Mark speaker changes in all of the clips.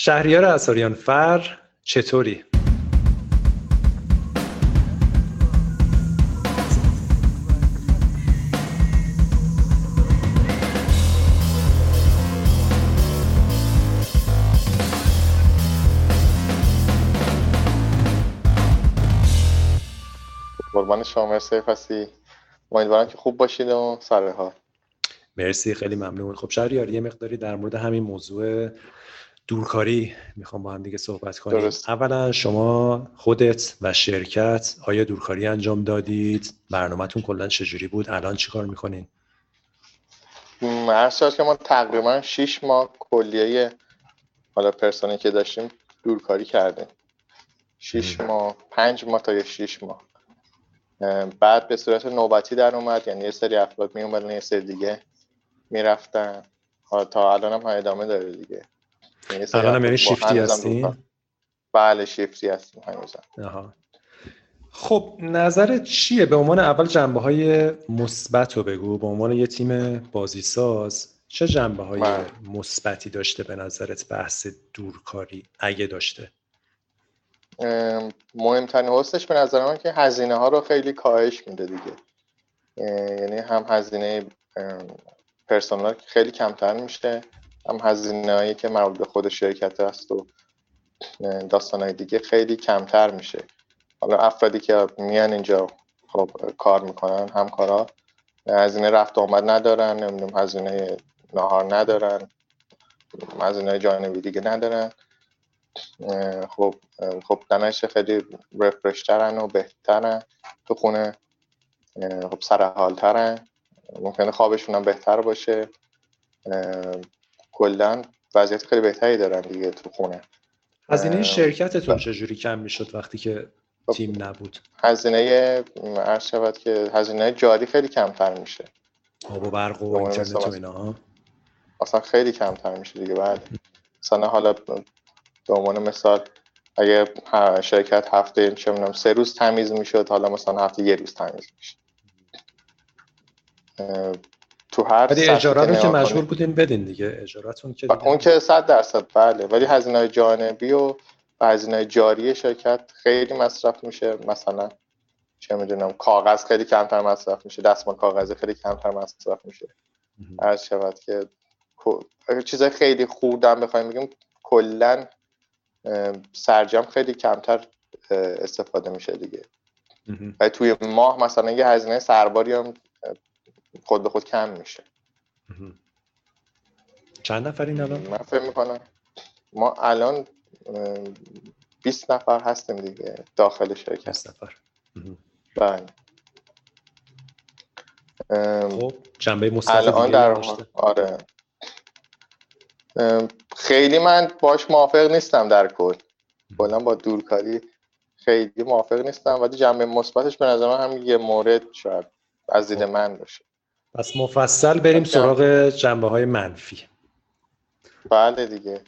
Speaker 1: شهریار اساریان فر چطوری؟
Speaker 2: قربان شما مرسی فسی امیدوارم که خوب باشید و سر حال
Speaker 1: مرسی خیلی ممنون. خب شهریار یه مقداری در مورد همین موضوع دورکاری می‌خوام با هم دیگه صحبت کنیم. درست. اولا شما خودت و شرکت آیا دورکاری انجام دادید؟ برنامهتون کلا چجوری بود؟ الان چیکار می‌کنین؟
Speaker 2: هر که ما تقریبا 6 ماه کلیه حالا پرسونی که داشتیم دورکاری کردیم. 6 ماه 5 ماه تا 6 ماه. بعد به صورت نوبتی در اومد یعنی یه سری افراد می اومدن یه سری دیگه می‌رفتن. تا الان هم ادامه داره دیگه.
Speaker 1: الان هم یعنی شیفتی هستین
Speaker 2: بله شیفتی هستیم
Speaker 1: خب نظرت چیه؟ به عنوان اول جنبه های مثبت رو بگو. به عنوان یه تیم بازی ساز چه جنبه های بله. مثبتی داشته به نظرت بحث دورکاری اگه داشته؟
Speaker 2: مهمترین حسش به نظر من که هزینه ها رو خیلی کاهش میده دیگه. یعنی هم هزینه پرسنل خیلی کمتر میشه. هم هزینه هایی که مربوط به خود شرکت است و داستان های دیگه خیلی کمتر میشه. حالا افرادی که میان اینجا خب کار می‌کنن همکارا هزینه رفت آمد ندارن نمی‌دونم هزینه نهار ندارن هزینه جانبی دیگه ندارن. خب خب دانش خیلی رفرشترن و بهترن تو خونه. خب سر حالترن. ممکنه خوابشون هم بهتر باشه. کلا وضعیت خیلی بهتری دارن دیگه تو خونه.
Speaker 1: هزینه شرکتتون چجوری کم می‌شد وقتی که خب، تیم نبود؟
Speaker 2: هزینه عرض شود که هزینه جاری خیلی کمتر میشه.
Speaker 1: آب و برق و اینترنت و اینا
Speaker 2: اصلا خیلی کمتر میشه دیگه. بعد مثلا حالا به عنوان مثال اگه شرکت هفته چه سه روز تمیز می‌شد حالا مثلا هفته یه روز تمیز میشه.
Speaker 1: تو هر ولی اجاره رو که مجبور بودین بدین دیگه. اجارتون که
Speaker 2: اون که 100 درصد بله. ولی هزینه جانبی و هزینه جاری شرکت خیلی مصرف میشه. مثلا چه می‌دونم کاغذ خیلی کمتر مصرف میشه. دستمال کاغذی خیلی کمتر مصرف میشه. هر شود که چیز خیلی خوردن بخوایم بگیم کلا سرجم خیلی کمتر استفاده میشه دیگه. و توی ماه مثلا یه هزینه سرباری هم خود به خود کم میشه.
Speaker 1: چند نفرین الان؟
Speaker 2: من فکر می‌کنم ما الان 20 نفر هستیم دیگه داخل شرکت.
Speaker 1: 20 نفر.
Speaker 2: بله.
Speaker 1: خب جنبه مثبت
Speaker 2: الان در آره. خیلی من باش موافق نیستم در کل. کلا با دورکاری خیلی موافق نیستم ولی جنبه مثبتش به نظر من هم یه مورد شاید از دید خب. من باشه.
Speaker 1: پس مفصل بریم سراغ جنبه های منفی.
Speaker 2: بله دیگه.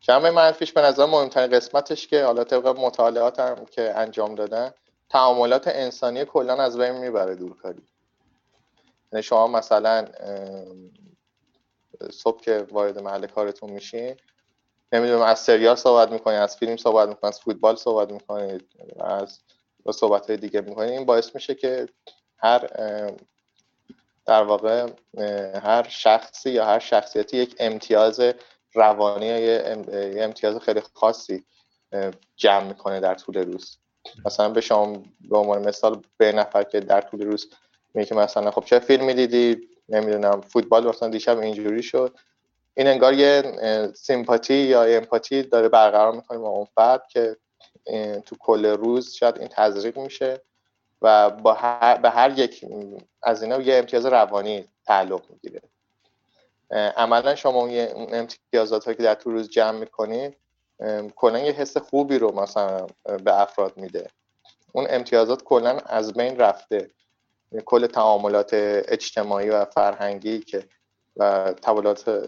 Speaker 2: جنبه منفیش به نظر مهمترین قسمتش که حالا طبق مطالعات هم که انجام دادن تعاملات انسانی کلا از بین می‌بره دورکاری. یعنی شما مثلا صبح که وارد محل کارتون میشین نمی‌دونم از سریال صحبت می‌کنید از فیلم صحبت می‌کنید از فوتبال صحبت می‌کنید از صحبت های دیگه می‌کنید این باعث میشه که هر در واقع هر شخصی یا هر شخصیتی یک امتیاز روانی یا یه امتیاز خیلی خاصی جمع می‌کنه در طول روز. مثلا به شما به عنوان مثال به نفر که در طول روز میگه مثلا خب چه فیلمی دیدی نمی‌دونم فوتبال مثلا دیشب اینجوری شد. این انگار یه سیمپاتی یا امپاتی داره برقرار می‌کنه با اون فرد که تو کل روز شاید این تزریق میشه. و با هر به هر یک از اینا یه امتیاز روانی تعلق می‌گیره. عملا شما اون امتیازات که در طول روز جمع می‌کنید کلا یه حس خوبی رو مثلا به افراد میده. اون امتیازات کلا از بین رفته. کل تعاملات اجتماعی و فرهنگی که و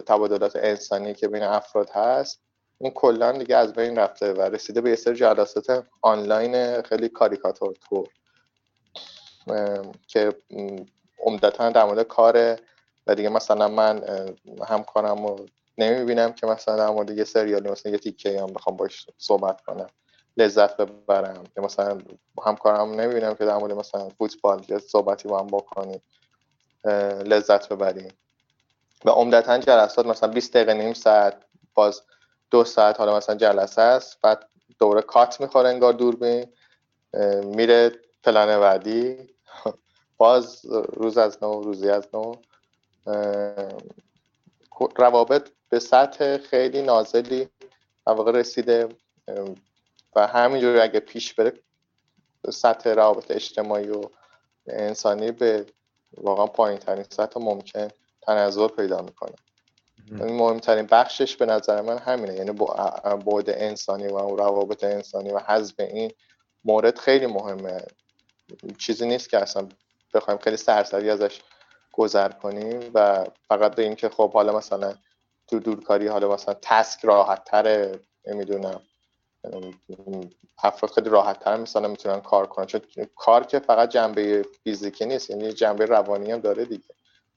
Speaker 2: تبادلات انسانی که بین افراد هست اون کلا دیگه از بین رفته و رسیده به یه سری جلسات آنلاین خیلی کاریکاتور. تور که عمدتا در مورد کار و دیگه مثلا من همکارم و نمی‌بینم که مثلا در مورد یه سریالی مثلا یه تیکه هم بخوام باش صحبت کنم لذت ببرم یا مثلا همکارم نمی‌بینم که در مورد مثلا فوتبال یه صحبتی با هم بکنیم. لذت ببریم. و عمدتا جلسات مثلا 20 دقیقه نیم ساعت باز دو ساعت حالا مثلا جلسه است. بعد دوره کات می‌خوره انگار دوربین میره پلن بعدی. باز روز از نو روزی از نو روابط به سطح خیلی نازلی واقع رسیده و همینجور اگه پیش بره سطح روابط اجتماعی و انسانی به واقعا پایین ترین سطح ممکن تنظر پیدا می‌کنه. این مهمترین بخشش به نظر من همینه. یعنی بعد انسانی و روابط انسانی و حذف این مورد خیلی مهمه. چیزی نیست که اصلا بخوایم خیلی سرسری ازش گذر کنیم و فقط به که خب حالا مثلا تو دورکاری حالا مثلا تسک راحت تره نمی‌دونم. افراد خیلی راحت تر مثلا می‌تونن کار کنن. چون کار که فقط جنبه فیزیکی نیست یعنی جنبه روانی هم داره دیگه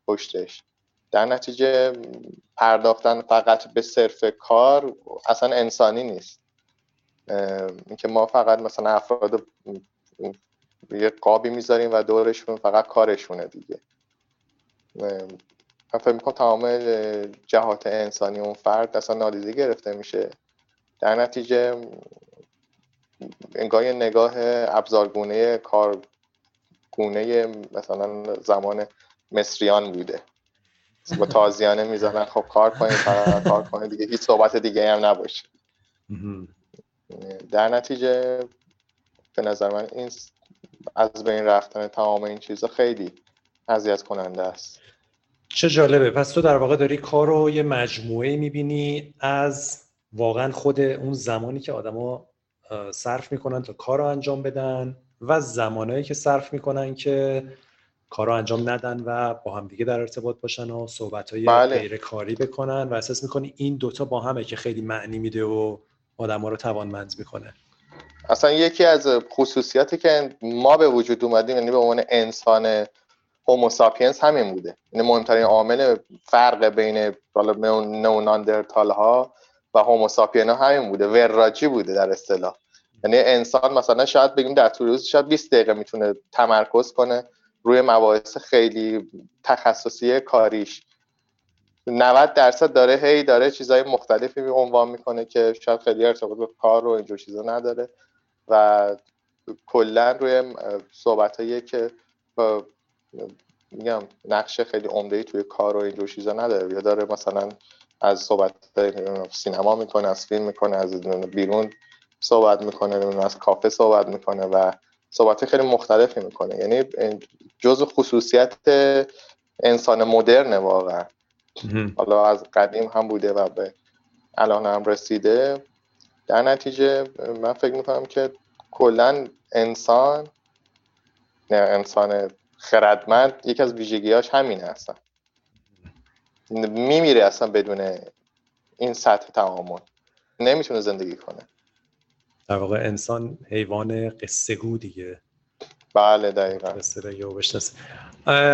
Speaker 2: پشتش. در نتیجه پرداختن فقط به صرف کار اصلا انسانی نیست. اینکه ما فقط مثلا افراد یه قابی می‌ذاریم و دورشون فقط کارشونه دیگه. من فکر می‌کنم تمام جهات انسانی اون فرد اصلا نادیده گرفته میشه. در نتیجه انگار یه نگاه ابزارگونه کارگونه مثلا زمان مصریان بوده. با تازیانه می‌زنن خب کار کنید کار کنید دیگه هیچ صحبت دیگه هم نباشه. در نتیجه به نظر من این از بین رفتن تمام این چیزا خیلی اذیت کننده است.
Speaker 1: چه جالبه. پس تو در واقع داری کار رو یه مجموعه می‌بینی از واقعا خود اون زمانی که آدما صرف می‌کنن تا کار رو انجام بدن و زمانهایی که صرف می‌کنن که کار رو انجام ندن و با هم دیگه در ارتباط باشن و صحبت های بله. غیر کاری بکنن و احساس می‌کنی این دوتا با همه که خیلی معنی میده و آدم ها رو توانمند می‌کنه.
Speaker 2: اصلا یکی از خصوصیاتی که ما به وجود اومدیم یعنی به عنوان انسان هوموساپینس همین بوده. یعنی مهمترین عامل فرق بین نوناندرتال ها و هوموساپین ها همین بوده. وراجی بوده در اصطلاح. یعنی انسان مثلا شاید بگیم در طول روز شاید 20 دقیقه می‌تونه تمرکز کنه روی مباحث خیلی تخصصی کاریش. 90 درصد داره هی داره چیزهای مختلفی عنوان می‌کنه که شاید خیلی ارتباط به کار و اینجور چیزا نداره. و کلا روی صحبت که میگم نقش خیلی عمده توی کار و اینجور چیزا نداره. یا داره مثلا از صحبت سینما می‌کنه از فیلم می‌کنه از بیرون صحبت می‌کنه از کافه صحبت می‌کنه و صحبت خیلی مختلفی می‌کنه. یعنی جز خصوصیت انسان مدرن واقعا. حالا از قدیم هم بوده و به الان هم رسیده. در نتیجه من فکر می‌کنم که کلا انسان نه انسان خردمند یکی از ویژگیهاش همینه اصلا. میمیره اصلا بدون این سطح تعامل. نمی‌تونه زندگی کنه.
Speaker 1: در واقع انسان حیوان قصه گو دیگه.
Speaker 2: بله دقیقا.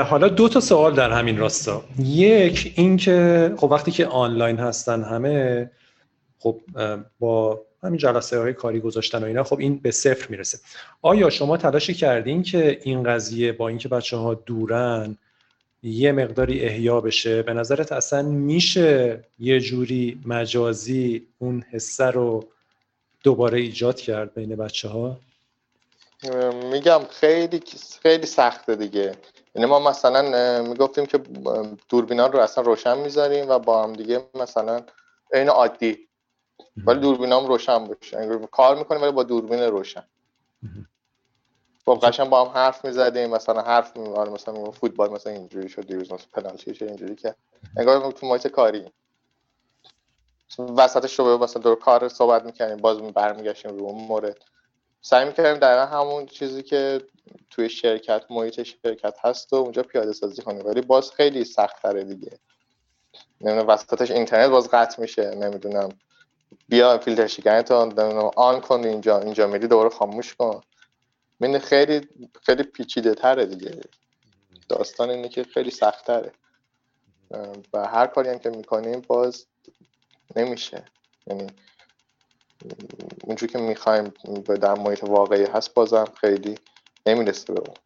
Speaker 1: حالا دو تا سوال در همین راستا. یک اینکه خب وقتی که آنلاین هستن همه خب با همین جلسه های کاری گذاشتن و اینا خب این به صفر می‌رسه. آیا شما تلاشی کردین که این قضیه با اینکه بچه ها دورن یه مقداری احیا بشه؟ به نظرت اصلا میشه یه جوری مجازی اون حسه رو دوباره ایجاد کرد بین بچه ها
Speaker 2: میگم خیلی خیلی سخته دیگه. یعنی ما مثلا می‌گفتیم که دوربینا رو اصلا روشن می‌ذاریم و با هم دیگه مثلا این عادی ولی دوربینام روشن باشه. کار می‌کنیم ولی با دوربین روشن. خب قشنگ با هم حرف می‌زدیم مثلا حرف می آره، مثلا فوتبال مثلا اینجوری شد دیروز مثلا پنالتی شد اینجوری که انگار تو محیط کاری. وسطش رو مثلا دور کار صحبت می‌کنیم باز برمیگشتیم رو اون مورد. سعی می‌کنیم در همون چیزی که توی شرکت محیط شرکت هست و اونجا پیاده سازی کنیم. ولی باز خیلی سخت دیگه. نمی‌دونم وسطش اینترنت باز قطع میشه نمی‌دونم. بیا فیلتر شکنت آن کن اینجا اینجا میری دوباره خاموش کن. من خیلی خیلی پیچیده تره دیگه. داستان اینه که خیلی سخت تره و هر کاری هم که می‌کنیم باز نمیشه. یعنی اونجور که می‌خوایم در محیط واقعی هست بازم خیلی نمی‌رسه به اون.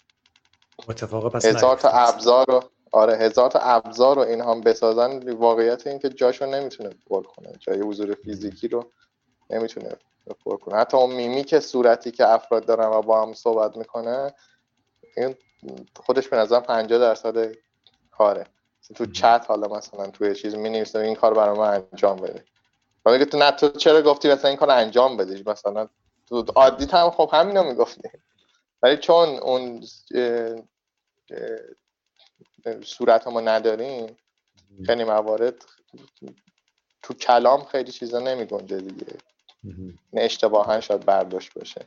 Speaker 1: متفاقه پس
Speaker 2: هزار تا ابزار رو آره هزار تا ابزار رو این هم بسازن واقعیت این که جاشو نمی‌تونه پر کنه. جای حضور فیزیکی رو نمی‌تونه پر کنه. حتی اون میمی که صورتی که افراد دارن و با هم صحبت می‌کنه این خودش به نظر 50 درصد کاره. تو چت حالا مثلا توی چیز می نویسه این کار برای من انجام بده. ولی تو نه تو چرا گفتی مثلا این کار انجام بدی مثلا تو عادی هم خب همینو می‌گفتی. ولی چون اون صورت ما نداریم خیلی موارد تو کلام خیلی چیزا نمی گنجه دیگه اشتباها شاید برداشت باشه.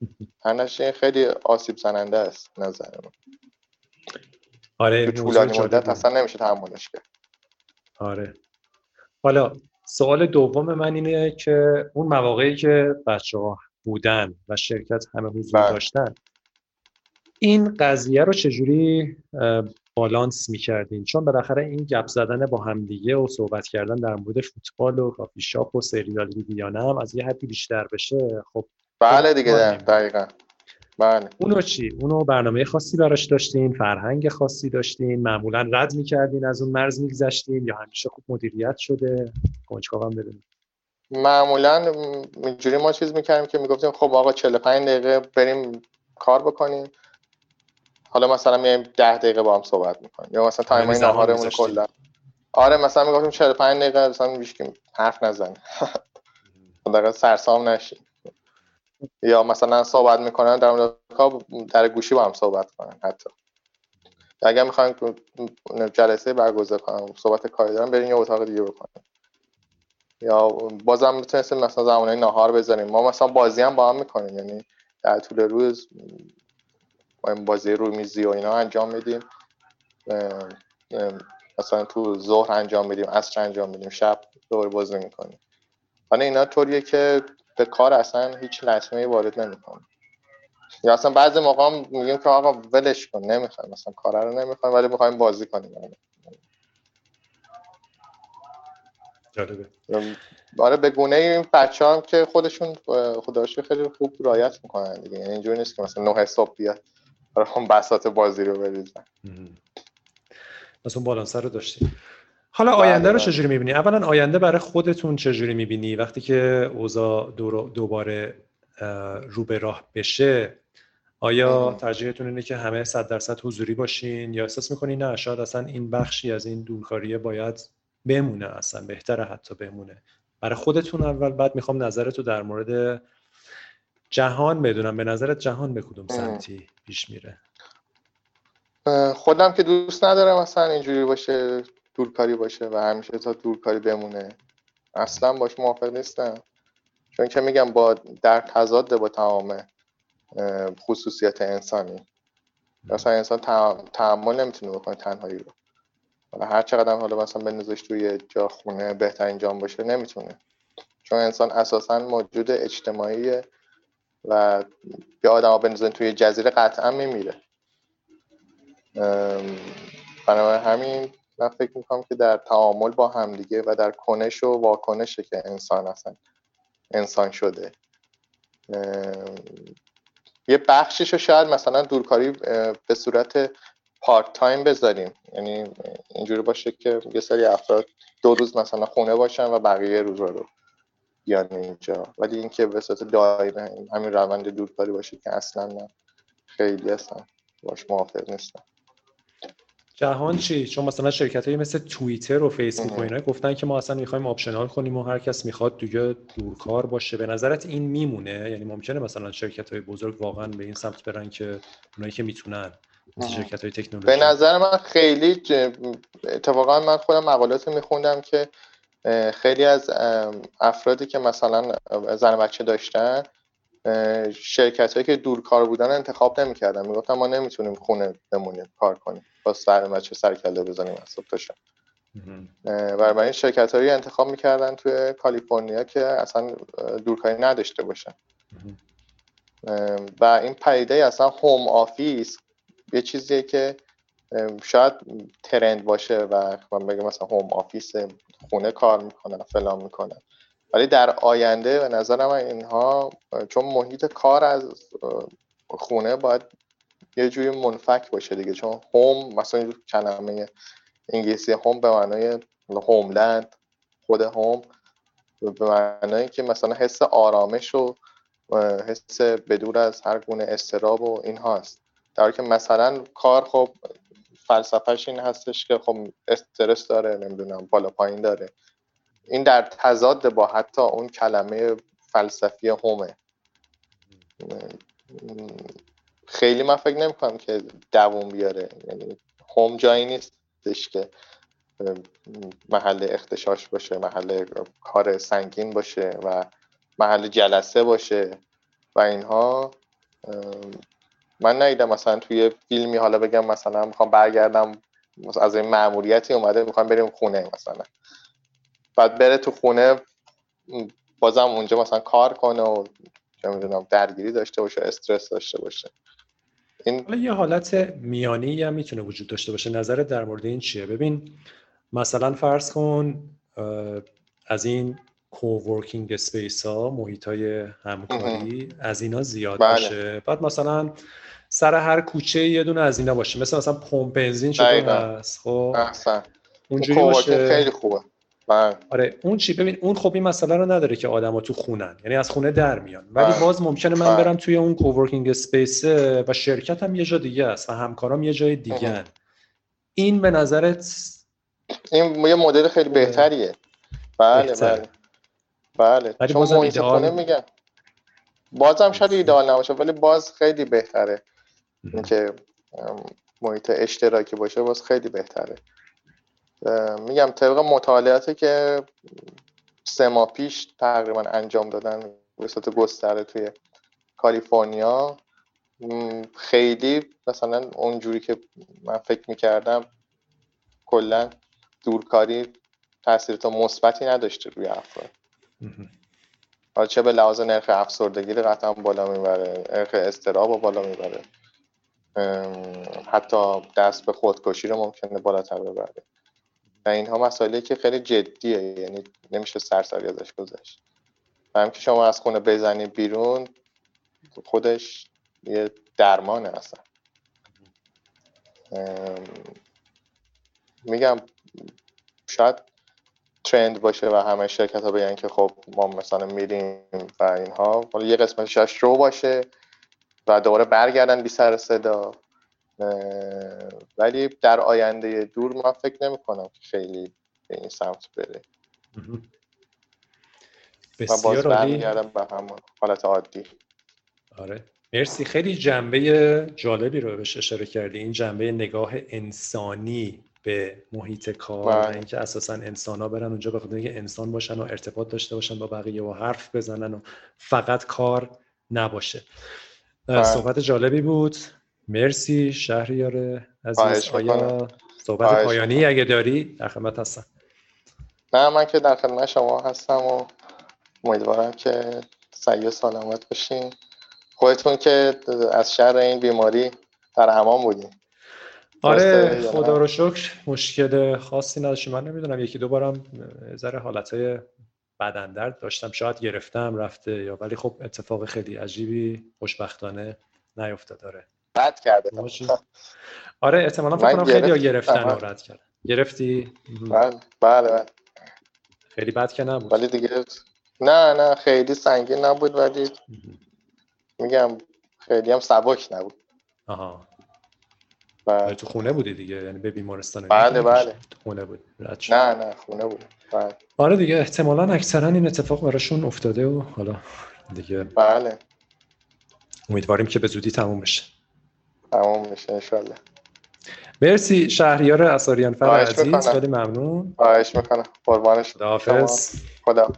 Speaker 2: هرنش خیلی آسیب زننده است نظر من
Speaker 1: آره
Speaker 2: تو طولانی مدت اصلا نمیشه تحملش کرد.
Speaker 1: آره. حالا سوال دوم من اینه که اون مواقعی که بچه ها بودن و شرکت همه حضور بله. داشتن این قضیه رو چجوری بالانس می‌کردین؟ چون بالاخره این گپ زدن با همدیگه و صحبت کردن در مورد فوتبال و کافی شاپ و سریال دیگیانه هم از یه حدی بیشتر بشه خب.
Speaker 2: بله دیگه دقیقا. بله.
Speaker 1: اونو چی؟ اونو برنامه خاصی براش داشتین فرهنگ خاصی داشتین معمولا رد می‌کردین از اون مرز میگذشتین یا همیشه خوب مدیریت شده؟ کنجکاوم بدونیم.
Speaker 2: معمولا اینجوری ما چیز می‌کردیم که می‌گفتیم خب آقا 45 دقیقه بریم کار بکنیم. حالا مثلا میایم 10 دقیقه با هم صحبت می‌کنیم. یا مثلا تایم نهارمون کلا. آره مثلا می‌گفتیم 45 دقیقه مثلا میشیم حرف نزن دقیقه سرسام نشیم. یا مثلا صحبت می‌کنن در مورد در گوشی با هم صحبت کنن حتی. اگر می‌خواین جلسه برگزار کنم صحبت کاری دارم برین یه اتاق دیگه بکنیم یا بازم می‌تونستیم مثلا زمانه نهار بذاریم. ما مثلا بازی هم با هم می‌کنیم یعنی در طول روز ما بازی روی میزی و اینا انجام میدیم. مثلا تو ظهر انجام میدیم عصر انجام میدیم شب دور بازی می‌کنیم. حالا اینا طوریه که به کار اصلا هیچ لطمه وارد نمی‌کنه یا اصلا بعضی موقع میگیم که آقا ولش کن نمی‌خوایم مثلا کار رو نمی‌خوایم ولی می‌خوایم بازی کنیم.
Speaker 1: جالبه.
Speaker 2: آره به گونه این بچه هم که خودشون خداشو خیلی خوب رایت می‌کنن دیگه. یعنی اینجوری نیست که مثلا نه حساب بیاد. آره هم بساط بازی رو بریزن
Speaker 1: مثلا اون بالانسر رو داشتیم. حالا بله، آینده رو بله. چجوری می‌بینی؟ اولا آینده برای خودتون چجوری می‌بینی؟ وقتی که اوضاع دوباره رو به راه بشه آیا ترجیحتون اینه که همه صد درصد حضوری باشین؟ یا احساس می‌کنین نه شاید اصلا این بخشی از این دورکاریه باید بمونه اصلا بهتره حتی بمونه. برای خودتون اول بعد می‌خوام نظرتو در مورد جهان بدونم به نظرت جهان به کدوم سمتی پیش میره؟
Speaker 2: خودم که دوست ندارم مثلا اینجوری باشه دورکاری باشه و همیشه تا دورکاری بمونه. اصلا باش موافق نیستم. چون که میگم با در تضاد با تمام خصوصیت انسانی. مثلا انسان تحمل نمی‌تونه بکنه تنهایی رو. حالا هر چقدر حالا مثلا بنزش توی جا خونه بهترین جام باشه نمی‌تونه. چون انسان اساسا موجود اجتماعی و یا آدم ها توی جزیره قطعا میمیره. بنابراین همین من فکر می‌کنم که در تعامل با همدیگه و در کنش و واکنشه که انسان اصلا انسان شده. یه بخشش رو شاید مثلا دورکاری به صورت part-time بذاریم. یعنی اینجوری باشه که یه سری افراد دو روز مثلا خونه باشن و بقیه روز رو بیان اینجا. ولی اینکه به صورت دائمه همین روند دورکاری باشه که اصلا من خیلی هستم باش موافق نیستم.
Speaker 1: جهان چی؟ چون مثلا شرکت های مثل توییتر و فیسبوک و اینا گفتن که ما اصلا می‌خوایم optional کنیم و هر کس می‌خواد دیگه دورکار باشه. به نظرت این میمونه؟ یعنی ممکنه مثلا شرکت های بزرگ واقعا به این سمت برن که اونایی که می‌تونن مثل شرکت های تکنولوژی؟
Speaker 2: به نظر من خیلی اتفاقا من خودم مقالات میخوندم که خیلی از افرادی که مثلا زن بچه داشتن شرکت هایی که دورکار بودن انتخاب نمی‌کردن. می‌گفتن ما نمی‌تونیم خونه بمونیم کار کنیم. با سر بچه سر کله بزنیم از صبح تا برای این شرکت هایی انتخاب می‌کردن توی کالیفرنیا که اصلا دورکاری نداشته باشن. و این پدیده اصلا home office یه چیزیه که شاید trend باشه و من بگم مثلا home office خونه کار می‌کنن فلان می‌کنن ولی در آینده به نظر من اینها چون محیط کار از خونه باید یه جوری منفک باشه دیگه. چون home مثلا کلمه انگلیسی home به معنای هوملند خود هوم به معنای که مثلا حس آرامش و حس بدور از هر گونه استراب و این هاست در که مثلا کار خب فلسفهش این هستش که خب استرس داره نمی‌دونم بالا پایین داره. این در تضاد با حتی اون کلمه فلسفی هومه. خیلی من فکر نمی کنم که دووم بیاره. یعنی هوم جایی نیستش که محل اختشاش باشه محل کار سنگین باشه و محل جلسه باشه و اینها. من ندیدم مثلا توی فیلمی حالا بگم مثلا می‌خوام برگردم از این معمولیتی اومده می‌خوام بریم خونه مثلا. بعد بره تو خونه بازم اونجا مثلا کار کنه و چه می‌دونم درگیری داشته باشه استرس داشته باشه.
Speaker 1: این حالا یه حالت میانی هم می‌تونه وجود داشته باشه. نظر در مورد این چیه؟ ببین مثلا فرض کن از این coworking space ها محیط های همکاری از اینا زیاد بله. باشه. بعد مثلا سر هر کوچه یه دونه از اینا باشه. مثل مثلا پمپ بنزین شده هست خب.
Speaker 2: اونجوری باشه. خیلی خوبه.
Speaker 1: بله. آره اون چی؟ ببین اون خب این مسئله رو نداره که آدما تو خونن. یعنی از خونه در میان. ولی بله. باز ممکنه من بله. برم توی اون coworking space و شرکت هم یه جا دیگه است و همکارام یه جای دیگه این به نظرت
Speaker 2: این یه مدل خیلی بهتریه. بله بله. بله ولی چون محیط خونه میگم بازم شاید ایدئال نباشه ولی باز خیلی بهتره اینکه محیط اشتراکی باشه باز خیلی بهتره. میگم طبق مطالعاتی که سه ماه پیش تقریبا انجام دادن به صورت گستره توی کالیفرنیا خیلی مثلا اونجوری که من فکر می‌کردم کلا دورکاری تاثیر مثبتی نداشته روی افراد. چه به لحاظ نرخ افسردگی قطعا بالا می‌بره نرخ استراب بالا می‌بره. حتی دست به خودکشی رو ممکنه بالاتر ببره. و اینها مسائلی که خیلی جدیه یعنی نمیشه سرسری ازش گذشت. و هم که شما از خونه بزنی بیرون خودش یه درمانه اصلا. میگم شاید ترند باشه و همه شرکت ها بگن که خب ما مثلا میریم و اینها. حالا یه قسمتش رو باشه و دوباره برگردن بی سر صدا. ولی در آینده دور من فکر نمی کنم که خیلی به این سمت بره. بسیار باز به همون حالت عادی.
Speaker 1: آره. مرسی. خیلی جنبه جالبی رو بهش اشاره کردی. این جنبه نگاه انسانی. به محیط کار و بله. اینکه اساسا انسان ها برن اونجا به اینکه انسان باشن و ارتباط داشته باشن با بقیه و حرف بزنن و فقط کار نباشه. بله. صحبت جالبی بود. مرسی شهریار عزیز. آیا صحبت پایانی اگه داری؟ در خدمت هستم.
Speaker 2: نه من که در خدمت شما هستم و امیدوارم که سعی سلامت باشین. خودتون که از شر این بیماری در امان بودین.
Speaker 1: آره خدا رو شکر مشکل خاصی نداشتم. من نمی‌دونم یکی دو بارم ذره حالتهای بدن درد داشتم. شاید گرفتم رفته یا ولی خب اتفاق خیلی عجیبی خوشبختانه نیفتاد. داره
Speaker 2: رد کرده
Speaker 1: آره احتمالا فکر کنم خیلی ها گرفتن و رد کردن. گرفتی؟
Speaker 2: بله بله, بله.
Speaker 1: خیلی بد که نبود.
Speaker 2: ولی دیگه نه نه خیلی سنگین نبود ولی میگم خیلی هم سبک نبود.
Speaker 1: آها. بله. تو خونه بودی دیگه یعنی به بیمارستان
Speaker 2: بله بله.
Speaker 1: خونه بود
Speaker 2: نه نه خونه بود بله.
Speaker 1: آره دیگه احتمالا اکثرا این اتفاق براشون افتاده و حالا دیگه
Speaker 2: بله.
Speaker 1: امیدواریم که به زودی تموم بشه.
Speaker 2: تموم میشه انشالله.
Speaker 1: مرسی شهریار اساریان فر عزیز خیلی ممنون.
Speaker 2: خواهش می‌کنم. قربانش
Speaker 1: خداحافظ.
Speaker 2: خدا